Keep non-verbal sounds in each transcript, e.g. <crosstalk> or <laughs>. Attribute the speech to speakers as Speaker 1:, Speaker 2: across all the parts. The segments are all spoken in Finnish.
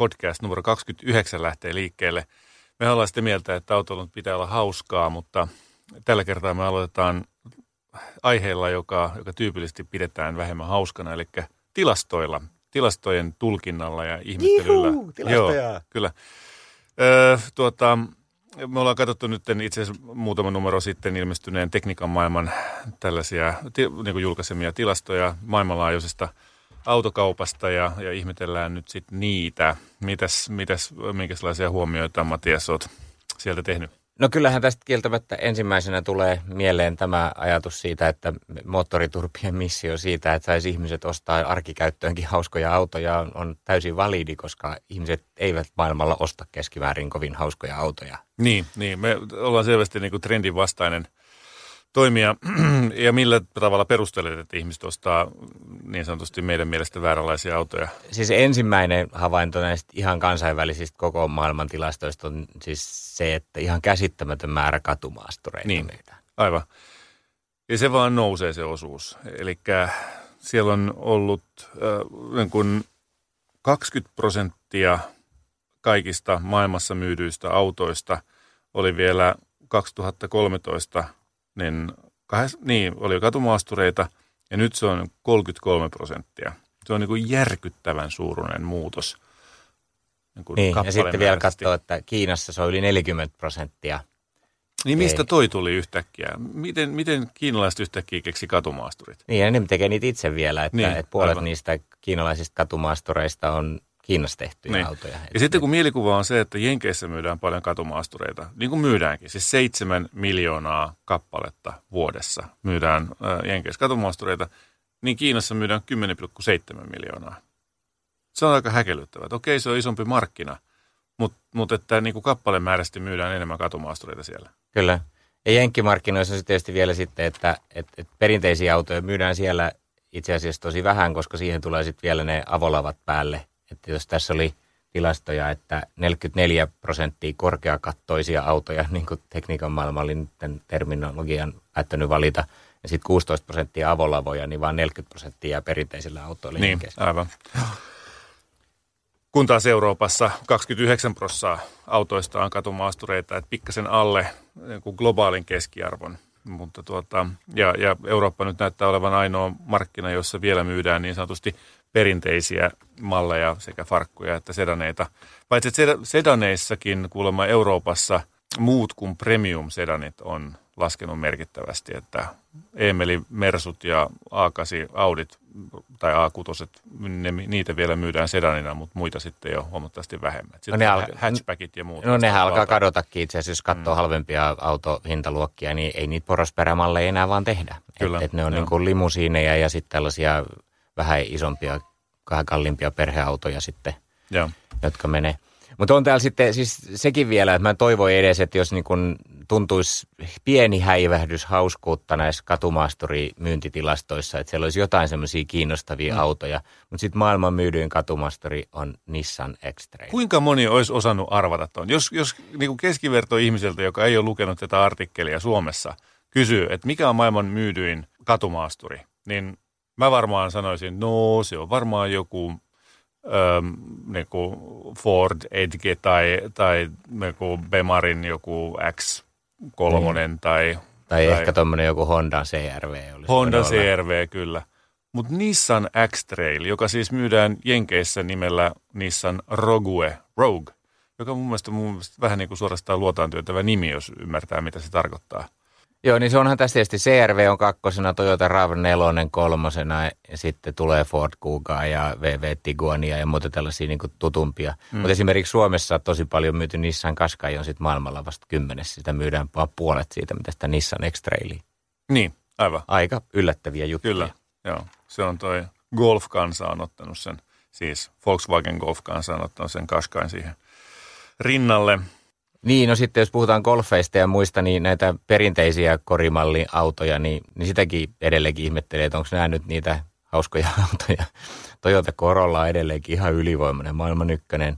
Speaker 1: podcast numero 29 lähtee liikkeelle. Me ollaan sitä mieltä, että autoilun pitää olla hauskaa, mutta tällä kertaa me aloitetaan aiheella, joka, joka tyypillisesti pidetään vähemmän hauskana, eli tilastoilla, tilastojen tulkinnalla ja ihmettelyllä.
Speaker 2: Juhu, tilastoja.
Speaker 1: Joo, kyllä. Öö, tuota, me ollaan katsottu nyt itse asiassa muutama numero sitten ilmestyneen tekniikan maailman tällaisia niin kuin julkaisemia tilastoja maailmanlaajuisesta – autokaupasta ja, ja ihmetellään nyt sitten niitä. Mitäs, mitäs, minkälaisia huomioita Matias olet sieltä tehnyt?
Speaker 3: No kyllähän tästä kieltämättä ensimmäisenä tulee mieleen tämä ajatus siitä, että moottoriturpien missio siitä, että saisi ihmiset ostaa arkikäyttöönkin hauskoja autoja on, on täysin validi, koska ihmiset eivät maailmalla osta keskimäärin kovin hauskoja autoja.
Speaker 1: Niin, niin. me ollaan selvästi niin kuin trendin vastainen – toimia <clears throat> ja millä tavalla perustelet, että ihmiset ostaa niin sanotusti meidän mielestä vääränlaisia autoja?
Speaker 3: Siis ensimmäinen havainto näistä ihan kansainvälisistä koko maailman tilastoista on siis se, että ihan käsittämätön määrä katumaastureita
Speaker 1: niin, meitä. Aivan. Ja se vaan nousee se osuus. Eli siellä on ollut äh, niin kuin 20 prosenttia kaikista maailmassa myydyistä autoista oli vielä 2013 – niin, kahes, niin oli katumaastureita ja nyt se on 33 prosenttia. Se on niin kuin järkyttävän suuruinen muutos.
Speaker 3: Niin, kuin niin ja sitten vielä katsoo, että Kiinassa se on yli 40 prosenttia.
Speaker 1: Niin mistä toi tuli yhtäkkiä? Miten, miten kiinalaiset yhtäkkiä keksi katumaasturit?
Speaker 3: Niin ja ne tekee niitä itse vielä, että, niin, että puolet aivan. niistä kiinalaisista katumaastureista on Kiinassa tehtyjä niin. autoja.
Speaker 1: Ja sitten kun mielikuva on se, että Jenkeissä myydään paljon katumaastureita, niin kuin myydäänkin, siis seitsemän miljoonaa kappaletta vuodessa myydään äh, Jenkeissä katumaastureita, niin Kiinassa myydään 10,7 miljoonaa. Se on aika häkellyttävää. Että okei, se on isompi markkina, mutta, mutta että niin kuin kappalemääräisesti myydään enemmän katumaastureita siellä.
Speaker 3: Kyllä. Ja jenkkimarkkinoissa se tietysti vielä sitten, että, että, että perinteisiä autoja myydään siellä itse asiassa tosi vähän, koska siihen tulee sitten vielä ne avolavat päälle että jos tässä oli tilastoja, että 44 prosenttia korkeakattoisia autoja, <laughs> niin kuin tekniikan maailmallinen terminologian päättänyt valita, ja sitten 16 prosenttia avolavoja, niin vain 40 prosenttia perinteisillä autoilla.
Speaker 1: Niin, aivan. Kun taas Euroopassa 29 prosenttia autoista on katumaastureita, että pikkasen alle niin kuin globaalin keskiarvon. Mutta tuota, ja, ja Eurooppa nyt näyttää olevan ainoa markkina, jossa vielä myydään niin sanotusti perinteisiä malleja, sekä farkkuja että sedaneita. Paitsi että sedaneissakin kuulemma Euroopassa muut kuin premium-sedanit on laskenut merkittävästi, että Emeli Mersut ja A8 Audit tai A6, ne, niitä vielä myydään sedanina, mutta muita sitten jo huomattavasti vähemmän. Sitten no ne al- hatchbackit ja muut.
Speaker 3: No ne alkaa kadotakin itse asiassa, jos katsoo mm. halvempia autohintaluokkia, niin ei niitä porosperämalleja enää vaan tehdä. Kyllä, et, et ne on niin kuin limusiineja ja sitten tällaisia vähän isompia, vähän kalliimpia perheautoja sitten, Joo. jotka menee. Mutta on täällä sitten siis sekin vielä, että mä toivoin edes, että jos niin kun tuntuisi pieni häivähdys hauskuutta näissä katumaastori-myyntitilastoissa, että siellä olisi jotain semmoisia kiinnostavia mm. autoja, mutta sitten maailman myydyin katumaastori on Nissan X-Trail.
Speaker 1: Kuinka moni olisi osannut arvata tuon? Jos, jos niin keskiverto ihmiseltä, joka ei ole lukenut tätä artikkelia Suomessa, kysyy, että mikä on maailman myydyin katumaasturi, niin Mä varmaan sanoisin, no se on varmaan joku äm, niin kuin Ford Edge tai, tai niin Bemarin joku X3 niin. tai...
Speaker 3: Tai, tai ehkä tuommoinen joku Honda CRV olisi.
Speaker 1: Honda CRV, kyllä. Mutta Nissan X-Trail, joka siis myydään Jenkeissä nimellä Nissan Rogue, Rogue joka mun mielestä, mun mielestä vähän niin kuin suorastaan luotaan työtävä nimi, jos ymmärtää, mitä se tarkoittaa.
Speaker 3: Joo, niin se onhan tässä tietysti CRV on kakkosena, Toyota RAV4 kolmosena ja sitten tulee Ford Kuga ja VV Tiguania ja muuta tällaisia niin kuin tutumpia. Mm. Mutta esimerkiksi Suomessa tosi paljon myyty Nissan Qashqai on sitten maailmalla vasta kymmenessä. Sitä myydään vaan puolet siitä, mitä sitä Nissan x
Speaker 1: Niin, aivan.
Speaker 3: Aika yllättäviä juttuja.
Speaker 1: Kyllä, joo. Se on toi Golf-kansa on ottanut sen, siis Volkswagen Golf-kansa on ottanut sen Qashqain siihen rinnalle.
Speaker 3: Niin, no sitten jos puhutaan golfeista ja muista, niin näitä perinteisiä korimalliautoja, niin, niin sitäkin edelleenkin ihmettelee, että onko nämä nyt niitä hauskoja <laughs> autoja. Toyota Corolla on edelleenkin ihan ylivoimainen, maailman ykkönen.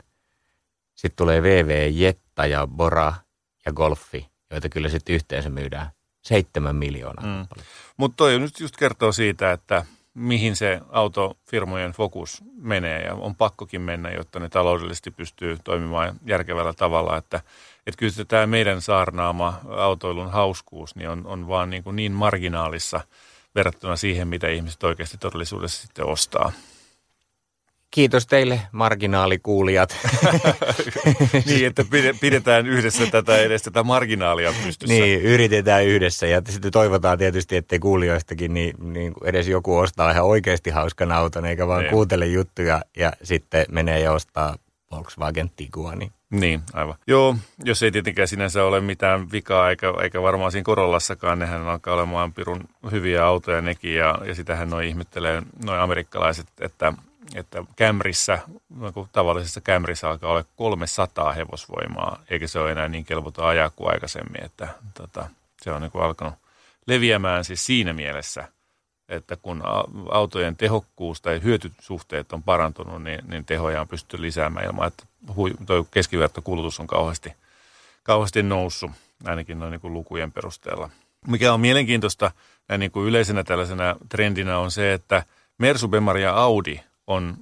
Speaker 3: Sitten tulee VV Jetta ja Bora ja Golfi, joita kyllä sitten yhteensä myydään seitsemän miljoonaa. Mm.
Speaker 1: Mutta toi nyt just kertoo siitä, että mihin se autofirmojen fokus menee ja on pakkokin mennä, jotta ne taloudellisesti pystyy toimimaan järkevällä tavalla, että että kyllä tämä meidän saarnaama autoilun hauskuus niin on, on vaan niin, kuin niin marginaalissa verrattuna siihen, mitä ihmiset oikeasti todellisuudessa sitten ostaa.
Speaker 3: Kiitos teille marginaalikuulijat. <laughs> <laughs>
Speaker 1: niin, että pidetään yhdessä tätä edes tätä marginaalia pystyssä.
Speaker 3: Niin, yritetään yhdessä ja sitten toivotaan tietysti, ettei kuulijoistakin niin, niin edes joku ostaa ihan oikeasti hauskan auton, eikä vaan niin. kuuntele juttuja ja sitten menee ja ostaa Volkswagen Tiguan. Niin.
Speaker 1: niin, aivan. Joo, jos ei tietenkään sinänsä ole mitään vikaa, eikä, eikä varmaan siinä Korollassakaan, nehän alkaa olemaan pirun hyviä autoja nekin, ja, ja sitähän noin ihmettelee noin amerikkalaiset, että, että Camryssä, niin tavallisessa Camryssä alkaa olla 300 hevosvoimaa, eikä se ole enää niin kelvoton ajaa kuin aikaisemmin, että tota, se on niin kuin alkanut leviämään siis siinä mielessä – että kun autojen tehokkuus tai hyötysuhteet on parantunut, niin, niin tehoja on pystytty lisäämään ilman, että tuo keskivertokulutus on kauheasti, kauheasti noussut, ainakin noin niin kuin lukujen perusteella. Mikä on mielenkiintoista näin niin kuin yleisenä tällaisena trendinä on se, että Mersu, Bemar ja Audi on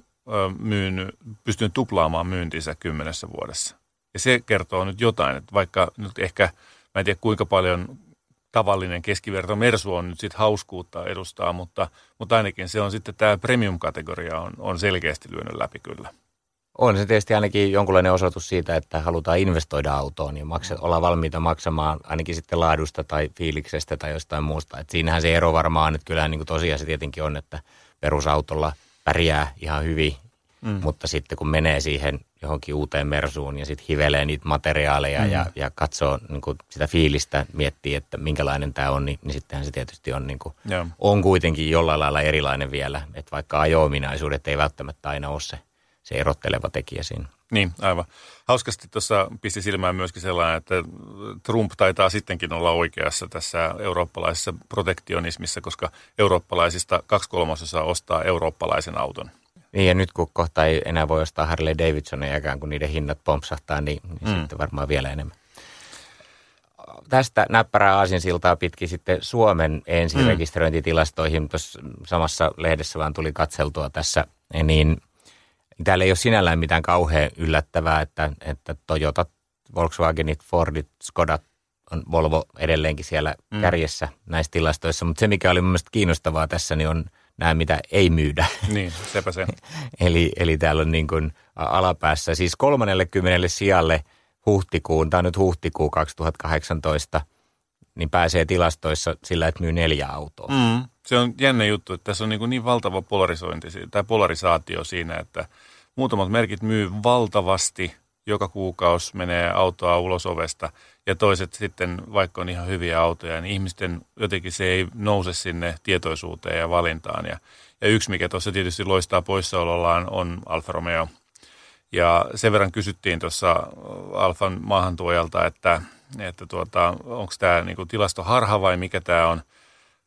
Speaker 1: myynyt, pystynyt tuplaamaan myyntinsä kymmenessä vuodessa. Ja se kertoo nyt jotain, että vaikka nyt ehkä, mä en tiedä kuinka paljon tavallinen keskiverto Mersu on nyt sitten hauskuutta edustaa, mutta, mutta ainakin se on sitten tämä premium-kategoria on, on selkeästi lyönyt läpi kyllä.
Speaker 3: On se tietysti ainakin jonkunlainen osoitus siitä, että halutaan investoida autoon ja maksa, olla valmiita maksamaan ainakin sitten laadusta tai fiiliksestä tai jostain muusta. Et siinähän se ero varmaan, että kyllähän niin tosiaan se tietenkin on, että perusautolla pärjää ihan hyvin Mm. Mutta sitten kun menee siihen johonkin uuteen mersuun ja sitten hivelee niitä materiaaleja mm. ja, ja katsoo niin kuin sitä fiilistä, miettii, että minkälainen tämä on, niin, niin sittenhän se tietysti on, niin kuin, on kuitenkin jollain lailla erilainen vielä. Että vaikka ajo-ominaisuudet ei välttämättä aina ole se, se erotteleva tekijä siinä.
Speaker 1: Niin, aivan. Hauskasti tuossa pisti silmään myöskin sellainen, että Trump taitaa sittenkin olla oikeassa tässä eurooppalaisessa protektionismissa, koska eurooppalaisista kaksi kolmasosaa ostaa eurooppalaisen auton.
Speaker 3: Niin ja nyt kun kohta ei enää voi ostaa Harley Davidsonia kun niiden hinnat pompsahtaa, niin, niin mm. sitten varmaan vielä enemmän. Tästä näppärää aasinsiltaa pitkin sitten Suomen ensirekisteröintitilastoihin. Mm. Tuossa samassa lehdessä vaan tuli katseltua tässä, niin täällä ei ole sinällään mitään kauhean yllättävää, että, että Toyota, Volkswagenit, Fordit, Skodat, on Volvo edelleenkin siellä mm. kärjessä näissä tilastoissa. Mutta se, mikä oli mielestäni kiinnostavaa tässä, niin on nämä, mitä ei myydä.
Speaker 1: Niin, sepä se. <laughs>
Speaker 3: eli, eli täällä on niin kuin alapäässä, siis 30 sijalle huhtikuun, tämä on nyt huhtikuu 2018, niin pääsee tilastoissa sillä, että myy neljä autoa.
Speaker 1: Mm, se on jännä juttu, että tässä on niin, niin valtava polarisointi tai polarisaatio siinä, että muutamat merkit myy valtavasti, joka kuukausi menee autoa ulos ovesta – ja toiset sitten, vaikka on ihan hyviä autoja, niin ihmisten jotenkin se ei nouse sinne tietoisuuteen ja valintaan. Ja, ja yksi, mikä tuossa tietysti loistaa poissaolollaan, on Alfa Romeo. Ja sen verran kysyttiin tuossa Alfan maahantuojalta, että, että tuota, onko tämä niinku tilasto harha vai mikä tämä on.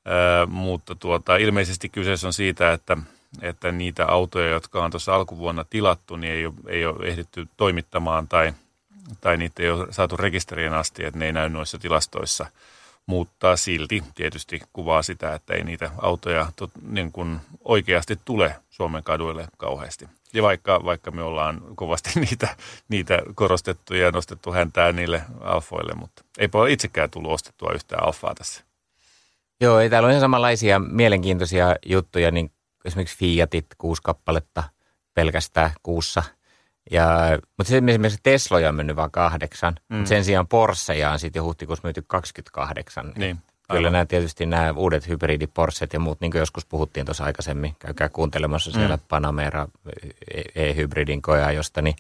Speaker 1: Ö, mutta tuota, ilmeisesti kyseessä on siitä, että, että niitä autoja, jotka on tuossa alkuvuonna tilattu, niin ei ole, ei ole ehditty toimittamaan tai – tai niitä ei ole saatu rekisterien asti, että ne ei näy noissa tilastoissa. Mutta silti tietysti kuvaa sitä, että ei niitä autoja tot, niin kuin oikeasti tule Suomen kaduille kauheasti. Ja vaikka, vaikka me ollaan kovasti <laughs> niitä, niitä korostettu ja nostettu häntää niille alfoille, mutta eipä ole itsekään tullut ostettua yhtään alfaa tässä.
Speaker 3: Joo, ei täällä on ihan samanlaisia mielenkiintoisia juttuja, niin esimerkiksi Fiatit kuusi kappaletta pelkästään kuussa – Ja, mutta se, esimerkiksi Tesloja on mennyt vain kahdeksan, mm. mutta sen sijaan Porscheja on sitten jo huhtikuussa myyty 28.
Speaker 1: Niin.
Speaker 3: Kyllä Aivan. nämä tietysti nämä uudet hybridit, Porschet ja muut, niin kuin joskus puhuttiin tuossa aikaisemmin, käykää kuuntelemassa siellä mm. Panamera e-hybridin koja, josta niin,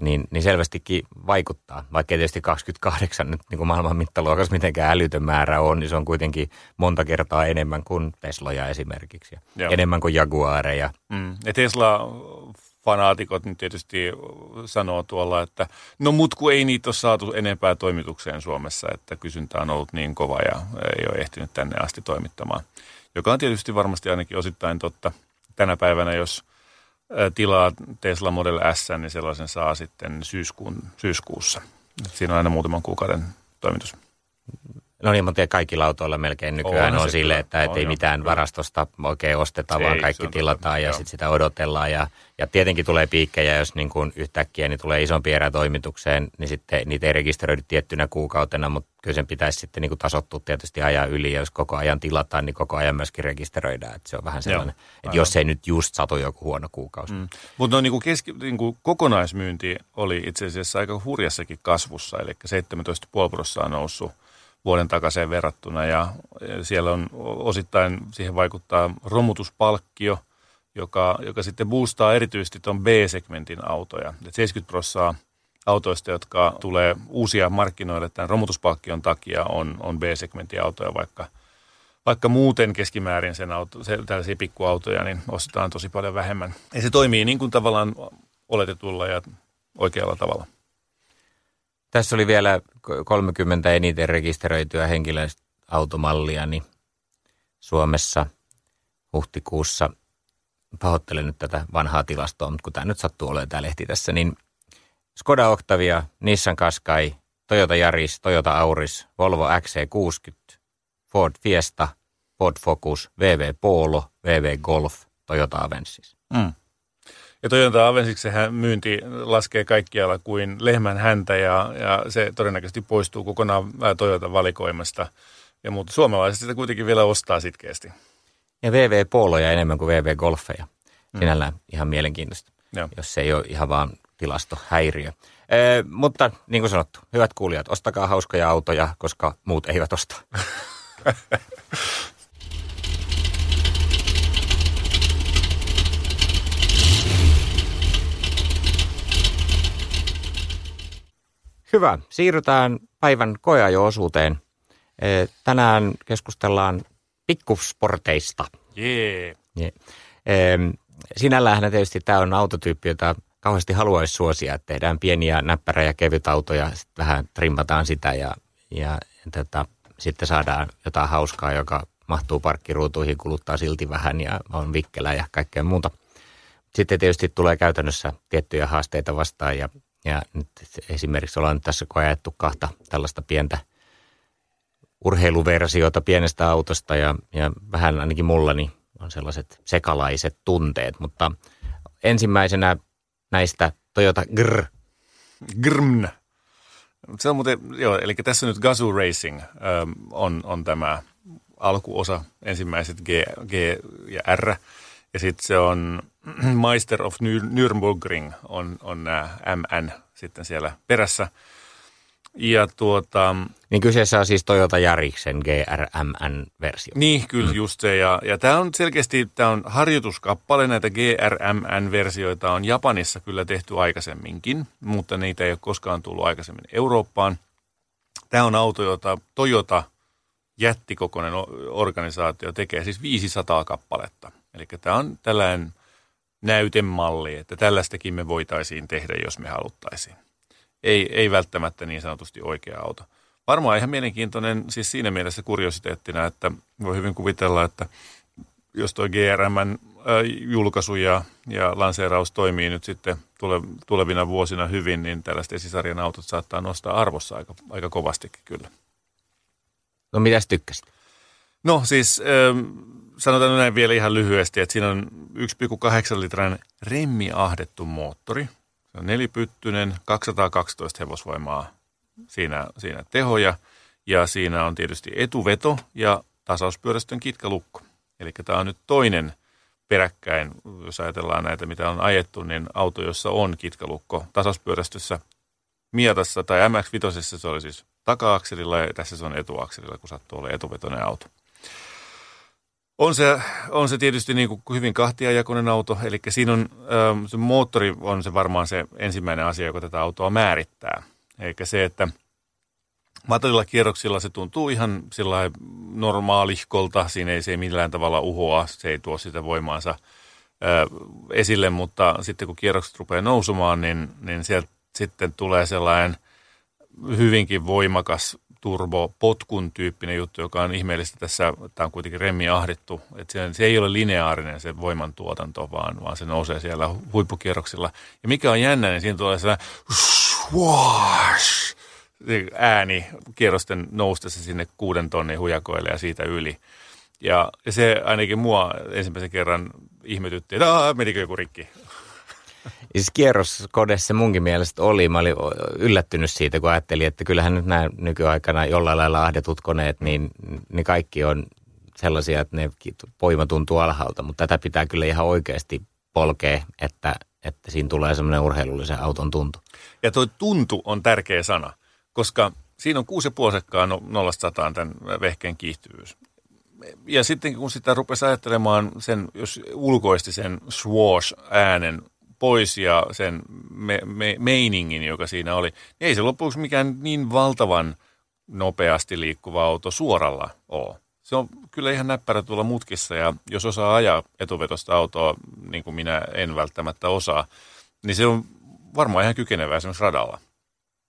Speaker 3: niin, niin selvästikin vaikuttaa. Vaikka tietysti 28 nyt niin kuin maailman mittaluokassa mitenkään älytön määrä on, niin se on kuitenkin monta kertaa enemmän kuin Tesloja esimerkiksi. Ja enemmän kuin Jaguareja.
Speaker 1: Mm. Ja Tesla fanaatikot nyt tietysti sanoo tuolla, että no mut kun ei niitä ole saatu enempää toimitukseen Suomessa, että kysyntä on ollut niin kova ja ei ole ehtinyt tänne asti toimittamaan. Joka on tietysti varmasti ainakin osittain totta tänä päivänä, jos tilaa Tesla Model S, niin sellaisen saa sitten syyskuun, syyskuussa. Siinä on aina muutaman kuukauden toimitus.
Speaker 3: No niin, mutta kaikilla autoilla melkein nykyään on, on sille, että on, ei jo, mitään jo. varastosta oikein osteta, ei, vaan kaikki tilataan totta, ja sitten sitä odotellaan. Ja, ja tietenkin tulee piikkejä, jos niin kuin yhtäkkiä niin tulee isompi erä toimitukseen, niin sitten niitä ei rekisteröidy tiettynä kuukautena, mutta kyllä sen pitäisi sitten niin kuin tasottua tietysti ajan yli. Ja jos koko ajan tilataan, niin koko ajan myöskin rekisteröidään. Että se on vähän sellainen, Joo, että jos ei nyt just satu joku huono kuukausi. Mm.
Speaker 1: Mutta no, niin kuin keski, niin kuin kokonaismyynti oli itse asiassa aika hurjassakin kasvussa, eli 17,5 prosenttia on noussut vuoden takaisin verrattuna ja siellä on osittain siihen vaikuttaa romutuspalkkio, joka, joka sitten boostaa erityisesti tuon B-segmentin autoja. Et 70 prosenttia autoista, jotka tulee uusia markkinoille tämän romutuspalkkion takia, on, on B-segmentin autoja, vaikka, vaikka muuten keskimäärin sen auto, se, tällaisia pikkuautoja, niin ostetaan tosi paljon vähemmän. Ja se toimii niin kuin tavallaan oletetulla ja oikealla tavalla.
Speaker 3: Tässä oli vielä 30 eniten rekisteröityä henkilöautomallia niin Suomessa huhtikuussa. Pahoittelen nyt tätä vanhaa tilastoa, mutta kun tämä nyt sattuu olemaan tämä lehti tässä, niin Skoda Octavia, Nissan Qashqai, Toyota Yaris, Toyota Auris, Volvo XC60, Ford Fiesta, Ford Focus, VW Polo, VW Golf, Toyota Avensis. Mm.
Speaker 1: Ja Toyota Avensiksehän myynti laskee kaikkialla kuin lehmän häntä ja, ja se todennäköisesti poistuu kokonaan Toyota valikoimasta. Ja mutta suomalaiset sitä kuitenkin vielä ostaa sitkeästi.
Speaker 3: Ja VV Poloja enemmän kuin VV Golfeja. Mm. Sinällään mm. ihan mielenkiintoista, Joo. jos se ei ole ihan vaan tilastohäiriö. Ee, mutta niin kuin sanottu, hyvät kuulijat, ostakaa hauskoja autoja, koska muut eivät osta. <laughs> Hyvä. Siirrytään päivän koeajo-osuuteen. E, tänään keskustellaan pikkusporteista.
Speaker 1: Jee.
Speaker 3: Yeah. Yeah. Sinällään tietysti tämä on autotyyppi, jota kauheasti haluaisi suosia, että tehdään pieniä näppärä- ja kevytautoja, sitten vähän trimmataan sitä ja, ja tätä, sitten saadaan jotain hauskaa, joka mahtuu parkkiruutuihin, kuluttaa silti vähän ja on vikkelä ja kaikkea muuta. Sitten tietysti tulee käytännössä tiettyjä haasteita vastaan ja ja nyt esimerkiksi ollaan tässä koettu kahta tällaista pientä urheiluversiota pienestä autosta ja, ja vähän ainakin mullani on sellaiset sekalaiset tunteet, mutta ensimmäisenä näistä Toyota Gr.
Speaker 1: Grmn. Se on muuten, joo, eli tässä nyt Gazoo Racing ähm, on, on tämä alkuosa, ensimmäiset G, G ja R. Ja sitten se on <clears throat> Meister of Nürburgring on, on nämä MN sitten siellä perässä. Ja tuota,
Speaker 3: niin kyseessä on siis Toyota Jariksen GRMN-versio.
Speaker 1: Niin, kyllä mm. just se. Ja, ja tämä on selkeästi tämä on harjoituskappale. Näitä GRMN-versioita on Japanissa kyllä tehty aikaisemminkin, mutta niitä ei ole koskaan tullut aikaisemmin Eurooppaan. Tämä on auto, jota Toyota jättikokoinen organisaatio tekee, siis 500 kappaletta. Eli tämä on tällainen näytemalli, että tällaistakin me voitaisiin tehdä, jos me haluttaisiin. Ei, ei välttämättä niin sanotusti oikea auto. Varmaan ihan mielenkiintoinen siis siinä mielessä kuriositeettina, että voi hyvin kuvitella, että jos tuo GRMn julkaisu ja, ja lanseeraus toimii nyt sitten tule, tulevina vuosina hyvin, niin tällaisten sisarien autot saattaa nostaa arvossa aika, aika kovastikin kyllä.
Speaker 3: No mitäs tykkäsit?
Speaker 1: No siis sanotaan näin vielä ihan lyhyesti, että siinä on 1,8 litran remmiahdettu moottori. Se on nelipyttynen, 212 hevosvoimaa siinä, siinä tehoja. Ja siinä on tietysti etuveto ja tasauspyörästön kitkalukko. Eli tämä on nyt toinen peräkkäin, jos ajatellaan näitä, mitä on ajettu, niin auto, jossa on kitkalukko tasauspyörästyssä Miatassa tai MX-5 se oli siis taka-akselilla ja tässä se on etuakselilla, kun sattuu olla etuvetoinen auto. On se, on se tietysti niin kuin hyvin kahtiajakoinen auto, eli siinä on, se moottori on se varmaan se ensimmäinen asia, joka tätä autoa määrittää. Eikä se, että matalilla kierroksilla se tuntuu ihan sillä normaalihkolta, siinä ei se millään tavalla uhoa, se ei tuo sitä voimaansa esille, mutta sitten kun kierrokset rupeaa nousumaan, niin, niin sieltä sitten tulee sellainen hyvinkin voimakas turbo potkun tyyppinen juttu, joka on ihmeellistä tässä, tämä on kuitenkin remmi ahdettu, että se, se ei ole lineaarinen se voimantuotanto, vaan, vaan se nousee siellä huippukierroksilla. Ja mikä on jännä, niin siinä tulee sellainen swash, ääni kierrosten noustessa sinne kuuden tonnin hujakoille ja siitä yli. Ja, ja se ainakin mua ensimmäisen kerran ihmetytti, että menikö joku rikki.
Speaker 3: Siis kierroskodessa munkin mielestä oli. Mä olin yllättynyt siitä, kun ajattelin, että kyllähän nyt nämä nykyaikana jollain lailla ahdetut koneet, niin, niin kaikki on sellaisia, että ne voima tuntuu alhaalta. Mutta tätä pitää kyllä ihan oikeasti polkea, että, että siinä tulee semmoinen urheilullisen auton tuntu.
Speaker 1: Ja tuo tuntu on tärkeä sana, koska siinä on kuusi ja sekkaa no, nollasta sataan tämän vehkeen kiihtyvyys. Ja sitten kun sitä rupesi ajattelemaan sen, jos ulkoisti sen swash-äänen pois ja sen me, me, meiningin, joka siinä oli, niin ei se loppuksi mikään niin valtavan nopeasti liikkuva auto suoralla ole. Se on kyllä ihan näppärä tuolla mutkissa ja jos osaa ajaa etuvetosta autoa, niin kuin minä en välttämättä osaa, niin se on varmaan ihan kykenevää esimerkiksi radalla.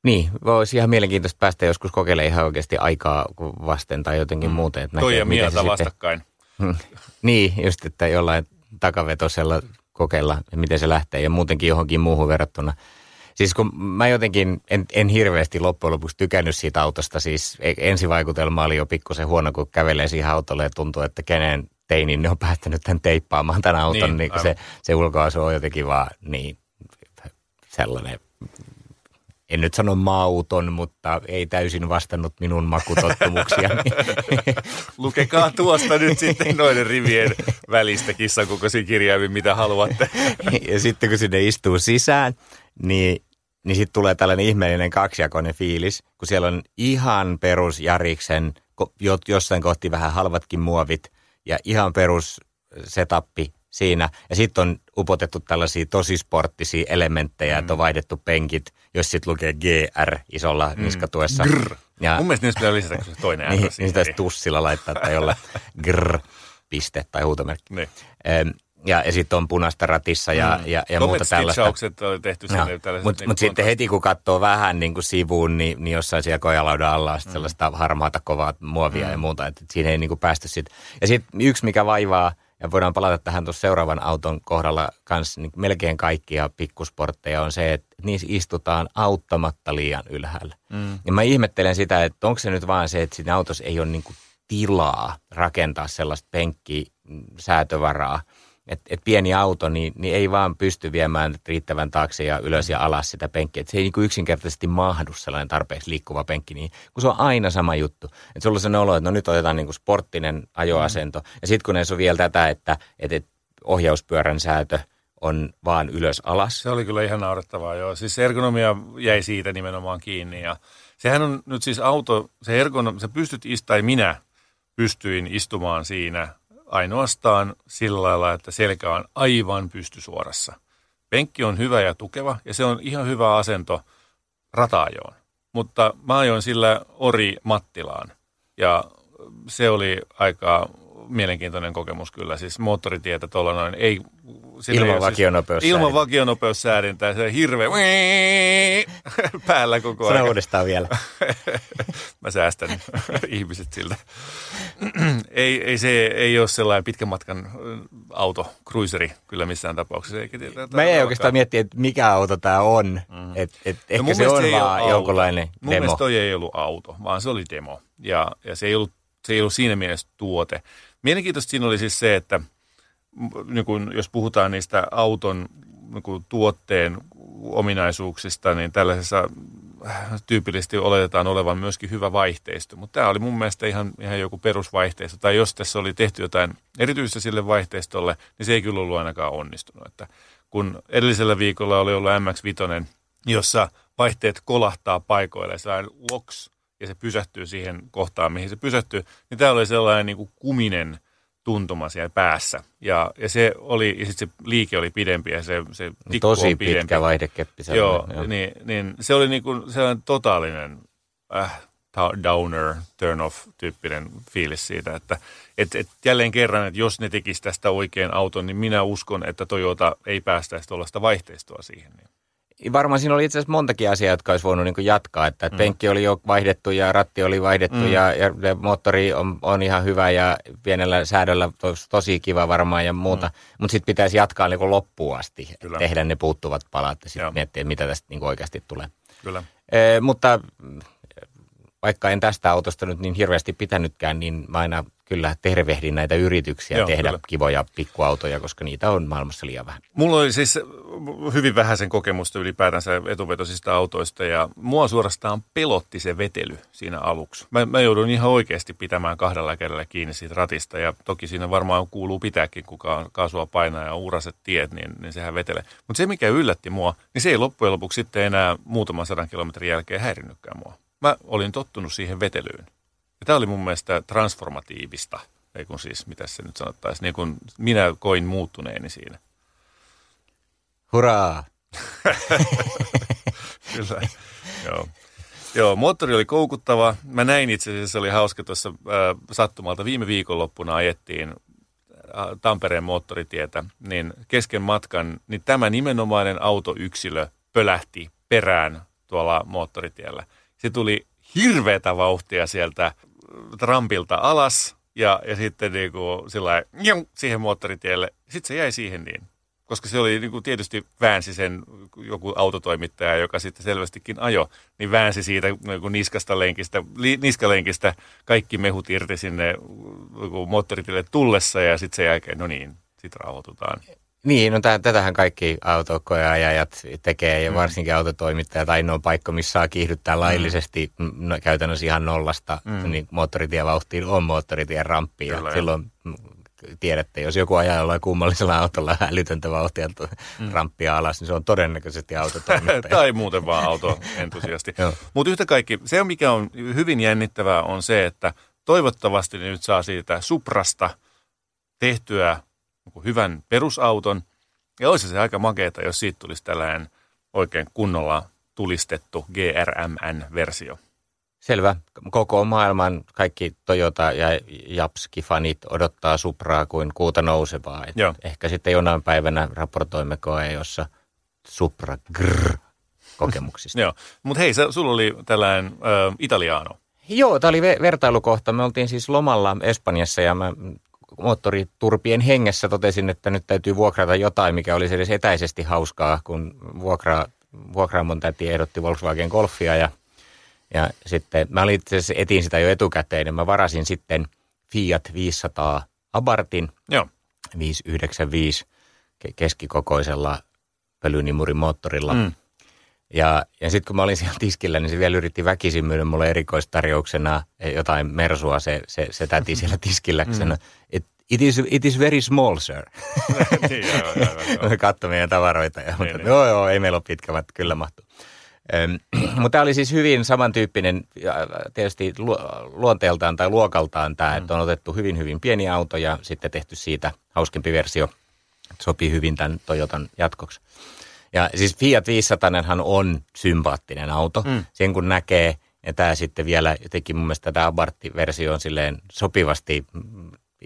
Speaker 3: Niin, voisi ihan mielenkiintoista päästä joskus kokeilemaan ihan oikeasti aikaa vasten tai jotenkin mm. muuten.
Speaker 1: Että Toi ja mieltä vastakkain. <laughs>
Speaker 3: niin, just että jollain takavetosella kokeilla, miten se lähtee. Ja muutenkin johonkin muuhun verrattuna. Siis kun mä jotenkin en, en hirveästi loppujen lopuksi tykännyt siitä autosta, siis e, ensivaikutelma oli jo pikkusen huono, kun kävelee siihen autolle ja tuntuu, että kenen teinin ne on päättänyt tämän teippaamaan tämän auton, niin, niin se, se ulkoasu on jotenkin vaan niin sellainen en nyt sano mauton, mutta ei täysin vastannut minun makutottumuksia. <laughs>
Speaker 1: Lukekaa tuosta nyt sitten noiden rivien välistä kissankokoisiin kirjaimin, mitä haluatte. <laughs>
Speaker 3: ja sitten kun sinne istuu sisään, niin, niin sitten tulee tällainen ihmeellinen kaksijakoinen fiilis, kun siellä on ihan perus Jariksen, jossain kohti vähän halvatkin muovit ja ihan perus setappi siinä. Ja sitten on upotettu tällaisia tosi sporttisia elementtejä, mm. että on vaihdettu penkit, jos sitten lukee GR isolla mm. niskatuessa.
Speaker 1: Grr. Ja, Mun mielestä niistä pitää lisätä se toinen <laughs>
Speaker 3: niin, niin sitä tussilla laittaa tai olla <laughs> grr piste tai huutomerkki. Niin. ja, ja sitten on punaista ratissa ja, mm. ja, ja muuta tällaista.
Speaker 1: oli tehty sinne.
Speaker 3: No, Mutta niin mut sitten heti kun katsoo vähän niin kuin sivuun, niin, niin jossain siellä kojalaudan alla on mm. sellaista harmaata kovaa muovia mm. ja muuta. Että siinä ei niin kuin päästy sitten. Ja sitten yksi, mikä vaivaa ja voidaan palata tähän tuossa seuraavan auton kohdalla kanssa, niin melkein kaikkia pikkusportteja on se, että niissä istutaan auttamatta liian ylhäällä. Mm. Ja mä ihmettelen sitä, että onko se nyt vaan se, että siinä autossa ei ole niin tilaa rakentaa sellaista penkkisäätövaraa, että et pieni auto niin, niin ei vaan pysty viemään riittävän taakse ja ylös ja alas sitä penkkiä. Että se ei niin kuin yksinkertaisesti mahdu sellainen tarpeeksi liikkuva penkki, niin, kun se on aina sama juttu. Että sulla on sellainen olo, että no nyt otetaan niin kuin sporttinen ajoasento. Mm. Ja sitten kun ne on vielä tätä, että, että ohjauspyörän säätö on vaan ylös alas.
Speaker 1: Se oli kyllä ihan naurettavaa, joo. Siis ergonomia jäi siitä nimenomaan kiinni ja sehän on nyt siis auto, se ergonomia, se pystyt istumaan, minä pystyin istumaan siinä ainoastaan sillä lailla, että selkä on aivan pystysuorassa. Penkki on hyvä ja tukeva ja se on ihan hyvä asento rataajoon. Mutta mä ajoin sillä Ori Mattilaan ja se oli aika mielenkiintoinen kokemus kyllä. Siis moottoritietä tuolla noin ei
Speaker 3: Ilman vakionopeus.
Speaker 1: Siis, ilman vakionopeussäädintää. Se hirveä <laughs> päällä koko ajan.
Speaker 3: Sano uudestaan vielä. <laughs>
Speaker 1: Mä säästän <laughs> ihmiset siltä. <clears throat> ei, ei, se ei ole sellainen pitkän matkan auto, cruiseri kyllä missään tapauksessa. Eikä
Speaker 3: Mä en oikeastaan miettiä, että mikä auto tämä on. Mm. Et, et no ehkä se on vaan jonkunlainen demo.
Speaker 1: Mun mielestä toi ei ollut auto, vaan se oli demo. Ja, ja se, ei ollut, se ei ollut siinä mielessä tuote. Mielenkiintoista siinä oli siis se, että – niin kun, jos puhutaan niistä auton niin kun, tuotteen ominaisuuksista, niin tällaisessa tyypillisesti oletetaan olevan myöskin hyvä vaihteisto. Mutta tämä oli mun mielestä ihan, ihan joku perusvaihteisto. Tai jos tässä oli tehty jotain erityistä sille vaihteistolle, niin se ei kyllä ollut ainakaan onnistunut. Että kun edellisellä viikolla oli ollut MX-5, jossa vaihteet kolahtaa paikoille, sellainen loks, ja se pysähtyy siihen kohtaan, mihin se pysähtyy, niin tämä oli sellainen niin kuin kuminen tuntuma siellä päässä. Ja, ja se oli, ja sitten se liike oli pidempi ja se, se
Speaker 3: tikku Tosi on pidempi. pitkä vaihdekeppi.
Speaker 1: Joo, joo. Niin, niin, se oli niin kuin sellainen totaalinen äh, downer, turn off tyyppinen fiilis siitä, että et, et jälleen kerran, että jos ne tekisivät tästä oikein auton, niin minä uskon, että Toyota ei päästäisi tuollaista vaihteistoa siihen. Niin.
Speaker 3: Varmaan siinä oli itse asiassa montakin asiaa, jotka olisi voinut niin jatkaa. Että mm. penkki oli jo vaihdettu ja ratti oli vaihdettu mm. ja, ja moottori on, on ihan hyvä ja pienellä säädöllä tos, tosi kiva varmaan ja muuta. Mm. Mutta sitten pitäisi jatkaa niin loppuun asti, Kyllä. tehdä ne puuttuvat palat ja sitten miettiä, mitä tästä niin oikeasti tulee.
Speaker 1: Kyllä.
Speaker 3: E, mutta vaikka en tästä autosta nyt niin hirveästi pitänytkään, niin mä aina kyllä tervehdin näitä yrityksiä Joo, tehdä kyllä. kivoja pikkuautoja, koska niitä on maailmassa liian vähän.
Speaker 1: Mulla oli siis hyvin vähäisen kokemusta ylipäätänsä etuvetoisista autoista ja mua suorastaan pelotti se vetely siinä aluksi. Mä, mä joudun ihan oikeasti pitämään kahdella kädellä kiinni siitä ratista ja toki siinä varmaan kuuluu pitääkin, kuka kaasua painaa ja uuraset tiet, niin, niin sehän vetelee. Mutta se mikä yllätti mua, niin se ei loppujen lopuksi sitten enää muutaman sadan kilometrin jälkeen häirinnytkään mua. Mä olin tottunut siihen vetelyyn. Ja tämä oli mun mielestä transformatiivista, ei kun siis, mitä se nyt sanottaisiin, niin kuin minä koin muuttuneeni siinä.
Speaker 3: Hurraa! <laughs>
Speaker 1: Kyllä, joo. Joo, moottori oli koukuttava. Mä näin itse asiassa, se oli hauska tuossa äh, sattumalta. Viime viikonloppuna ajettiin äh, Tampereen moottoritietä, niin kesken matkan, niin tämä nimenomainen autoyksilö pölähti perään tuolla moottoritiellä. Se tuli hirveätä vauhtia sieltä rampilta alas ja, ja sitten niin kuin sillä siihen moottoritielle. Sitten se jäi siihen niin. Koska se oli niin kuin tietysti väänsi sen joku autotoimittaja, joka sitten selvästikin ajo, niin väänsi siitä niin kuin niskasta lenkistä, li, niskalenkistä kaikki mehut irti sinne niin moottoritielle tullessa ja sitten sen jälkeen, no niin, sitten rauhoitutaan.
Speaker 3: Niin, no tätähän kaikki autokoeajajat tekee ja mm. varsinkin autotoimittajat. Ainoa paikka, missä saa kiihdyttää mm. laillisesti no, käytännössä ihan nollasta, mm. niin moottoritievauhtiin on moottoritien ramppi. Kyllä, ja silloin mm, tiedätte, jos joku ajaa jollain kummallisella autolla älytöntä vauhtia mm. ramppia alas, niin se on todennäköisesti autotoimittaja. <laughs>
Speaker 1: tai muuten vaan autoentusiasti. Mutta yhtä kaikki, se mikä on hyvin jännittävää on se, että toivottavasti nyt saa siitä Suprasta tehtyä hyvän perusauton. Ja olisi se aika makeeta, jos siitä tulisi tällainen oikein kunnolla tulistettu GRMN-versio.
Speaker 3: Selvä. Koko maailman kaikki Toyota ja Japski-fanit odottaa Supraa kuin kuuta nousevaa. Et ehkä sitten jonain päivänä raportoimme koe, jossa Supra grrr kokemuksista. <laughs>
Speaker 1: Joo, mutta hei, sulla oli tällainen italiano.
Speaker 3: Joo, tämä oli vertailukohta. Me oltiin siis lomalla Espanjassa ja mä moottoriturpien hengessä totesin, että nyt täytyy vuokrata jotain, mikä olisi edes etäisesti hauskaa, kun vuokra, vuokraamon täti ehdotti Volkswagen Golfia ja, ja sitten mä olin itse asiassa etin sitä jo etukäteen ja mä varasin sitten Fiat 500 Abartin
Speaker 1: Joo.
Speaker 3: 595 keskikokoisella pölynimurimoottorilla. Mm. Ja, ja sitten kun mä olin siellä tiskillä, niin se vielä yritti väkisin myydä mulle erikoistarjouksena jotain mersua, se, se, se täti siellä tiskillä, mm. sanoi, it, it, is, it is very small, sir. <laughs> niin, Katso meidän tavaroita. Ja, niin, niin. joo, joo, ei meillä ole pitkä, mutta kyllä mahtuu. <clears throat> mutta tämä oli siis hyvin samantyyppinen, tietysti luonteeltaan tai luokaltaan tämä, mm. että on otettu hyvin, hyvin pieni auto ja sitten tehty siitä hauskempi versio. Sopii hyvin tämän Toyotan jatkoksi. Ja siis Fiat 500 on sympaattinen auto. Mm. Sen kun näkee, ja tämä sitten vielä jotenkin mun mielestä tämä Abartti-versio on silleen sopivasti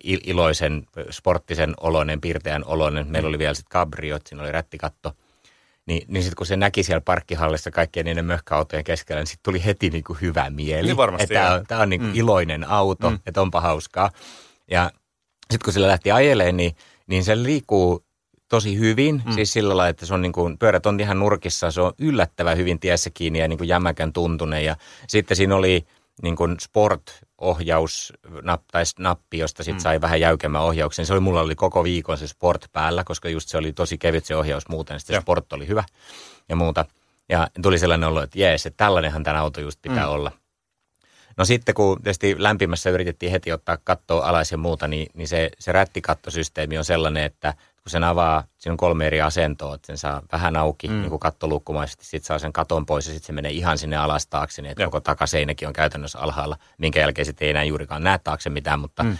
Speaker 3: iloisen, sporttisen oloinen, piirteän oloinen. Meillä oli vielä sitten kabriot, siinä oli rättikatto. Niin, niin sitten kun se näki siellä parkkihallissa kaikkien niiden möhkäautojen keskellä, niin sitten tuli heti niin kuin hyvä mieli.
Speaker 1: Niin varmasti.
Speaker 3: Tämä on, tää on niin mm. iloinen auto, mm. että onpa hauskaa. Ja sitten kun sillä lähti ajelemaan, niin, niin se liikkuu tosi hyvin, mm. siis sillä lailla, että se on niin kuin, pyörät on ihan nurkissa, se on yllättävän hyvin tiessä kiinni ja niin kuin jämäkän tuntunen. Ja sitten siinä oli niin kuin sport-ohjaus tai nappi, josta sitten mm. sai vähän jäykemmän ohjauksen. Se oli, mulla oli koko viikon se sport päällä, koska just se oli tosi kevyt se ohjaus muuten, sitten sport oli hyvä ja muuta. Ja tuli sellainen olo, että jees, että tällainenhan tämä auto just pitää mm. olla. No sitten kun tietysti lämpimässä yritettiin heti ottaa kattoa alas ja muuta, niin, niin se, se rättikattosysteemi on sellainen, että kun sen avaa, siinä on kolme eri asentoa, että sen saa vähän auki, mm. niin kuin kattolukkumaisesti, sitten saa sen katon pois ja sitten se menee ihan sinne alas taakse, niin että Joo. koko takaseinäkin on käytännössä alhaalla, minkä jälkeen sitten ei enää juurikaan näe taakse mitään, mutta mm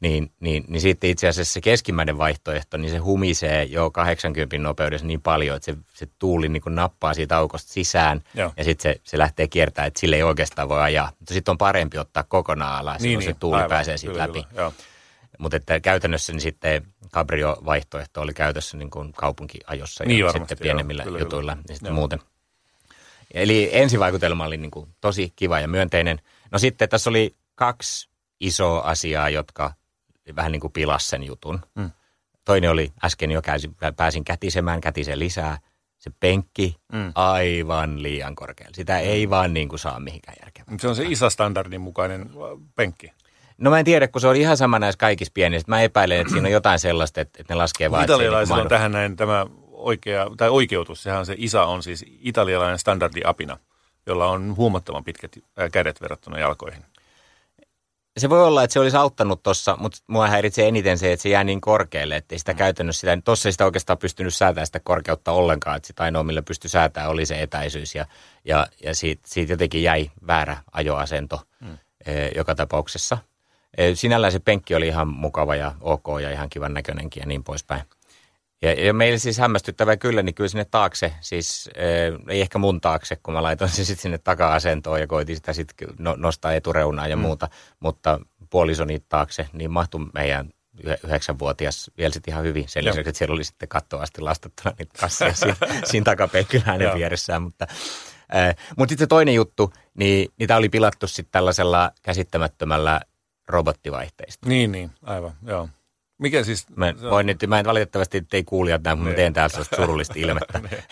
Speaker 3: niin, niin, niin sitten itse asiassa se keskimmäinen vaihtoehto, niin se humisee jo 80 nopeudessa niin paljon, että se, se tuuli niin nappaa siitä aukosta sisään Joo. ja sitten se, se lähtee kiertämään, että sille ei oikeastaan voi ajaa. Mutta sitten on parempi ottaa kokonaan alas, niin, niin, se tuuli aivan, pääsee siitä läpi. Mutta että käytännössä niin sitten Cabrio-vaihtoehto oli käytössä niin kuin kaupunkiajossa niin ja varmasti, sitten pienemmillä joo, jutuilla kyllä. ja sitten joo. muuten. Eli ensivaikutelma oli niin kuin tosi kiva ja myönteinen. No sitten tässä oli kaksi isoa asiaa, jotka vähän niin kuin pilas sen jutun. Mm. Toinen oli, äsken jo käsin, pääsin kätisemään, kätisen lisää. Se penkki mm. aivan liian korkealla. Sitä ei mm. vaan niin kuin saa mihinkään järkevää.
Speaker 1: Se on se ISA-standardin mukainen penkki.
Speaker 3: No mä en tiedä, kun se on ihan sama näissä kaikissa pienissä. Mä epäilen, että siinä on jotain sellaista, että, että ne laskee vaan.
Speaker 1: Italialaisilla niin on tähän näin tämä oikea, tai oikeutus. Sehän on se ISA on siis italialainen standardiapina, jolla on huomattavan pitkät äh, kädet verrattuna jalkoihin
Speaker 3: se voi olla, että se olisi auttanut tuossa, mutta mua häiritsee eniten se, että se jää niin korkealle, että ei sitä mm. käytännössä sitä, tuossa ei sitä oikeastaan pystynyt säätämään sitä korkeutta ollenkaan, että sitä ainoa, millä pystyi säätämään, oli se etäisyys ja, ja, ja siitä, siitä jotenkin jäi väärä ajoasento mm. e, joka tapauksessa. Sinällään se penkki oli ihan mukava ja ok ja ihan kivan näköinenkin ja niin poispäin. Ja, ja meillä siis hämmästyttävä kyllä, niin kyllä sinne taakse, siis äh, ei ehkä mun taakse, kun mä laitoin sen sitten sinne taka-asentoon ja koitin sitä sitten no, nostaa etureunaa ja mm. muuta, mutta puolisoni taakse, niin mahtui meidän yhdeksänvuotias vielä sitten ihan hyvin. Sen lisäksi, että siellä oli sitten kattoasti lastattuna niitä kasseja siinä, <laughs> siinä takapenkillä hänen vieressään. Mutta, äh, mutta sitten se toinen juttu, niin niitä oli pilattu sitten tällaisella käsittämättömällä robottivaihteista.
Speaker 1: Niin, niin, aivan, joo. Mikä siis?
Speaker 3: Mä, voin nyt, mä en valitettavasti ei kuulijat näin, mutta mä teen täällä sellaista surullista <laughs> ilmettä. Niin.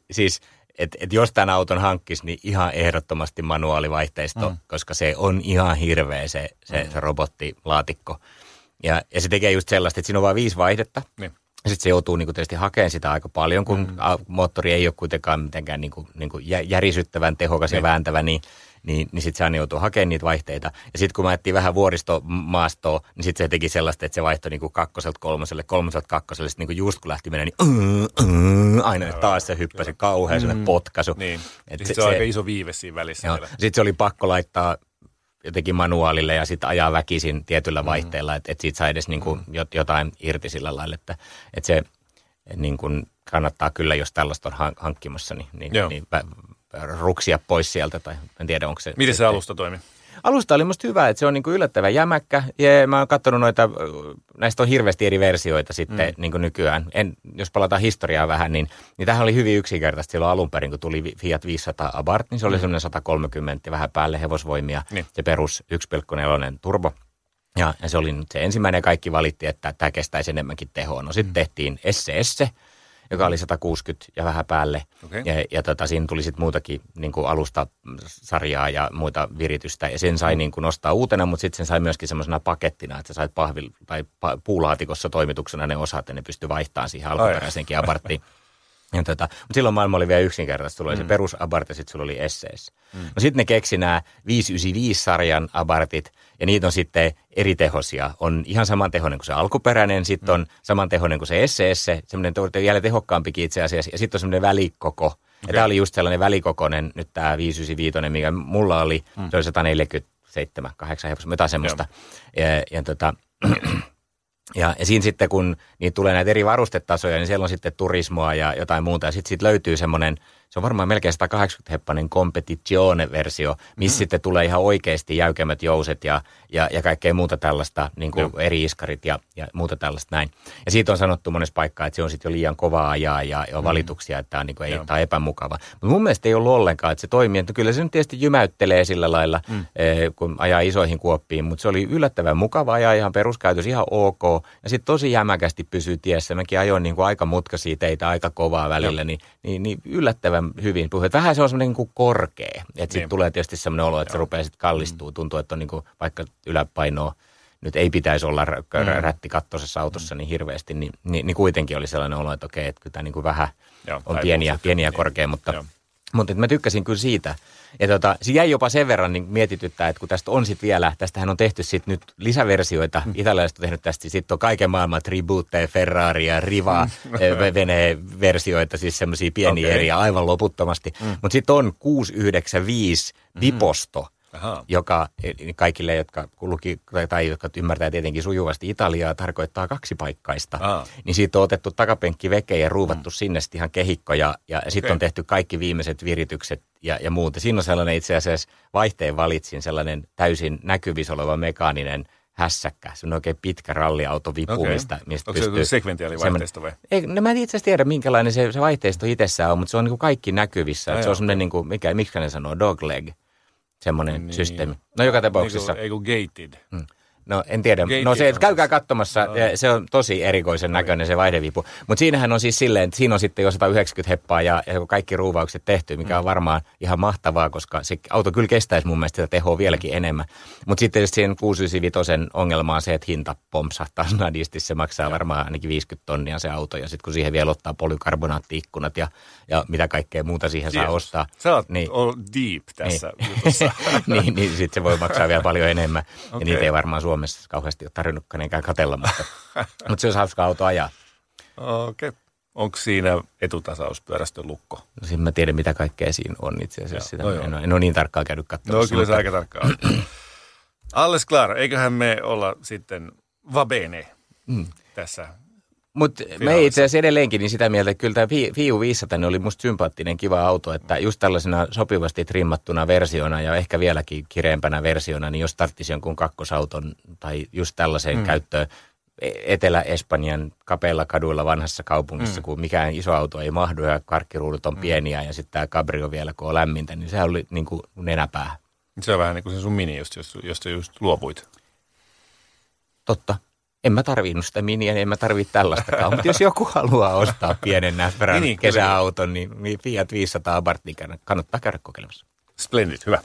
Speaker 3: <laughs> siis, että et jos tämän auton hankkisi, niin ihan ehdottomasti manuaalivaihteisto, mm. koska se on ihan hirveä se, se, mm. se robottilaatikko. Ja, ja se tekee just sellaista, että siinä on vain viisi vaihdetta. Niin. Ja sitten se joutuu niin kuin tietysti hakemaan sitä aika paljon, kun mm. moottori ei ole kuitenkaan mitenkään niin kuin, niin kuin järisyttävän tehokas niin. ja vääntävä, niin niin, niin sitten se aina joutuu hakemaan niitä vaihteita. Ja sitten kun mä etsin vähän vuoristomaastoa, niin sitten se teki sellaista, että se vaihtoi niin kuin kakkoselta kolmoselle, kolmoselta kakkoselle. Sitten niin kuin just kun lähti mennä, niin uh, uh, aina taas se hyppäsi kauhean mm. potkaisu.
Speaker 1: Niin. Et se, se, on aika iso viive siinä välissä.
Speaker 3: Sitten se oli pakko laittaa jotenkin manuaalille ja sitten ajaa väkisin tietyllä mm. vaihteella, että et siitä sai edes niin kuin mm. jotain irti sillä lailla, että, että se niin kuin kannattaa kyllä, jos tällaista on hankkimassa, niin, niin, niin ruksia pois sieltä. Tai en tiedä, onko se...
Speaker 1: Miten se alusta toimi?
Speaker 3: Alusta oli musta hyvä, että se on niin kuin yllättävän jämäkkä. Ja mä oon katsonut noita, näistä on hirveästi eri versioita sitten mm. niin kuin nykyään. En, jos palataan historiaa vähän, niin, niin tähän oli hyvin yksinkertaista silloin alun perin, kun tuli Fiat 500 Abarth, niin se oli mm. semmoinen 130 ja vähän päälle hevosvoimia. Niin. Se perus 1,4 turbo. Ja, ja se oli nyt se ensimmäinen, kaikki valitti, että tämä kestäisi enemmänkin tehoa. No sitten mm. tehtiin SCS, joka oli 160 ja vähän päälle. Okay. Ja, ja tota, siinä tuli sitten muutakin niin kuin alustasarjaa ja muita viritystä. Ja sen sai mm. niin kuin nostaa uutena, mutta sitten sen sai myöskin semmoisena pakettina, että sä sait pahvil, tai puulaatikossa toimituksena ne osat, ja ne pystyi vaihtamaan siihen alkuperäisenkin abarttiin. <laughs> Ja tota, mutta silloin maailma oli vielä yksinkertaista. Sulla oli mm. se perus Abarth ja sitten sulla oli SS. Mm. No sitten ne keksi nämä 595-sarjan Abartit ja niitä on sitten eri tehosia. On ihan samantehoinen kuin se alkuperäinen, sitten mm. on samantehoinen kuin se SS, semmoinen vielä tehokkaampikin itse asiassa. Ja sitten on semmoinen välikoko. Okay. Ja tämä oli just sellainen välikokoinen, nyt tämä 595, mikä mulla oli, mm. se oli 147, 8 hevosta, jotain semmoista. Ja, ja tota, Ja, ja siinä sitten, kun niitä tulee näitä eri varustetasoja, niin siellä on sitten turismoa ja jotain muuta. Ja sitten sit löytyy semmoinen, se on varmaan melkein 180-heppainen competizione-versio, missä mm. sitten tulee ihan oikeasti jäykemmät jouset ja, ja, ja kaikkea muuta tällaista, niin kuin eri iskarit ja, ja muuta tällaista näin. Ja siitä on sanottu monessa paikkaa, että se on sitten jo liian kovaa ajaa ja, ja on mm. valituksia, että tämä on, niin kuin, ei, tämä on epämukava. Mutta mun mielestä ei ollut ollenkaan, että se toimii. Että kyllä se nyt tietysti jymäyttelee sillä lailla, mm. eh, kun ajaa isoihin kuoppiin, mutta se oli yllättävän mukava ajaa ihan peruskäytös, ihan ok. Ja sitten tosi jämäkästi pysyy tiessä. Mäkin ajoin niin kuin aika mutkaisia teitä, aika kovaa välillä, niin, niin, niin, yllättävän hyvin puhuit. Vähän se on semmoinen niin korkea. Että sitten tulee tietysti semmoinen olo, että Joo. se rupeaa sitten kallistuu. Mm. Tuntuu, että on niin kuin, vaikka yläpainoa nyt ei pitäisi olla mm. rätti kattosessa autossa niin hirveästi, niin, niin, niin kuitenkin oli sellainen olo, että okei, että kyllä tämä niin kuin vähän Joo, on pieniä, pieniä niin. korkea, mutta, Joo. Mutta mä tykkäsin kyllä siitä. Ja tota, se jäi jopa sen verran niin mietityttää, että kun tästä on sitten vielä, tästähän on tehty sitten nyt lisäversioita, mm. italialaiset on tehnyt tästä, sitten on kaiken maailman tributteja, Ferrari ja Riva mm. <laughs> Eh, versioita, siis semmoisia pieniä okay. eriä aivan loputtomasti. Mm. Mutta sitten on 695 mm. Aha. joka kaikille, jotka luki, tai jotka ymmärtää tietenkin sujuvasti Italiaa, tarkoittaa kaksipaikkaista. Aha. Niin siitä on otettu takapenkki veke ja ruuvattu mm. sinne ihan kehikko ja, ja okay. sitten on tehty kaikki viimeiset viritykset ja, ja muuta. Siinä on sellainen itse asiassa vaihteen valitsin, sellainen täysin näkyvissä oleva mekaaninen hässäkkä. Se on oikein pitkä ralliauto vipu, okay. mistä, mistä
Speaker 1: Onko pystyy... se sekventiaalivaihteisto vai?
Speaker 3: Ei, no mä en itse asiassa tiedä, minkälainen se, se vaihteisto itsessään on, mutta se on niin kuin kaikki näkyvissä. Se on semmoinen, niin kuin, mikä, miksi ne sanoo, dogleg semmoinen niin. systeemi. No joka tapauksessa.
Speaker 1: Ei kun gated. Hmm.
Speaker 3: No en tiedä. No se, käykää katsomassa, no. se on tosi erikoisen näköinen se vaihdevipu. Mutta siinähän on siis silleen, että siinä on sitten jo 190 heppaa ja, ja kaikki ruuvaukset tehty, mikä on mm. varmaan ihan mahtavaa, koska se auto kyllä kestäisi mun mielestä sitä tehoa vieläkin mm. enemmän. Mutta sitten tietysti siihen 695 ongelma on se, että hinta pompsahtaa <laughs> nadisti. Se maksaa varmaan ainakin 50 tonnia se auto ja sitten kun siihen vielä ottaa polykarbonaattiikkunat ja, ja mitä kaikkea muuta siihen saa ostaa.
Speaker 1: Sä oot niin, all deep tässä niin. jutussa. <laughs>
Speaker 3: niin, niin sitten se voi maksaa vielä paljon enemmän. Okay. Ja <laughs> niitä ei varmaan Suomessa kauheasti ole tarvinnut kenenkään katella, mutta, <laughs> mutta se olisi hauska auto ajaa.
Speaker 1: Okei. Okay. Onko siinä etutasauspyörästön lukko?
Speaker 3: No siinä mä tiedän, mitä kaikkea siinä on itse asiassa. Sitä no en, ole, en ole niin tarkkaan käynyt katsomassa.
Speaker 1: No kyllä se aika tarkkaa <clears throat> Alles klar, eiköhän me olla sitten vabene mm. tässä
Speaker 3: mutta me itse asiassa edelleenkin niin sitä mieltä, että kyllä tämä Fiu 500 oli musta sympaattinen kiva auto, että just tällaisena sopivasti trimmattuna versiona ja ehkä vieläkin kireempänä versiona, niin jos tarttisi jonkun kakkosauton tai just tällaiseen mm. käyttöön e-, Etelä-Espanjan kapeilla kaduilla vanhassa kaupungissa, mm. kun mikään iso auto ei mahdu ja karkkiruudut on mm. pieniä ja sitten tämä cabrio vielä, kun on lämmintä, niin se oli niin kuin nenäpää.
Speaker 1: Se on vähän niin kuin se sun mini, just, josta just luovuit.
Speaker 3: Totta en mä tarvinnut sitä miniä, niin en mä tarvitse tällaistakaan. Mutta jos joku haluaa ostaa pienen näppärän niin, kesäauton, niin Fiat 500 Abarth, niin kannattaa käydä kokeilemassa.
Speaker 1: Splendid, hyvä.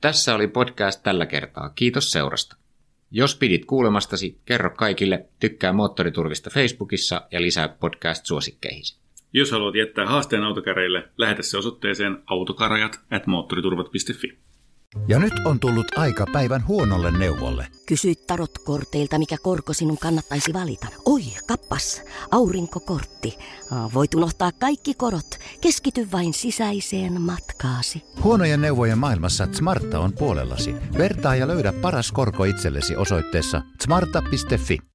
Speaker 3: Tässä oli podcast tällä kertaa. Kiitos seurasta. Jos pidit kuulemastasi, kerro kaikille, tykkää Moottoriturvista Facebookissa ja lisää podcast-suosikkeihin.
Speaker 1: Jos haluat jättää haasteen autokäreille, lähetä se osoitteeseen autokarajat at moottoriturvat.fi.
Speaker 2: Ja nyt on tullut aika päivän huonolle neuvolle.
Speaker 4: Kysy tarotkorteilta, mikä korko sinun kannattaisi valita. Oi, kappas, aurinkokortti. Voit unohtaa kaikki korot. Keskity vain sisäiseen matkaasi.
Speaker 2: Huonojen neuvojen maailmassa Smarta on puolellasi. Vertaa ja löydä paras korko itsellesi osoitteessa smarta.fi.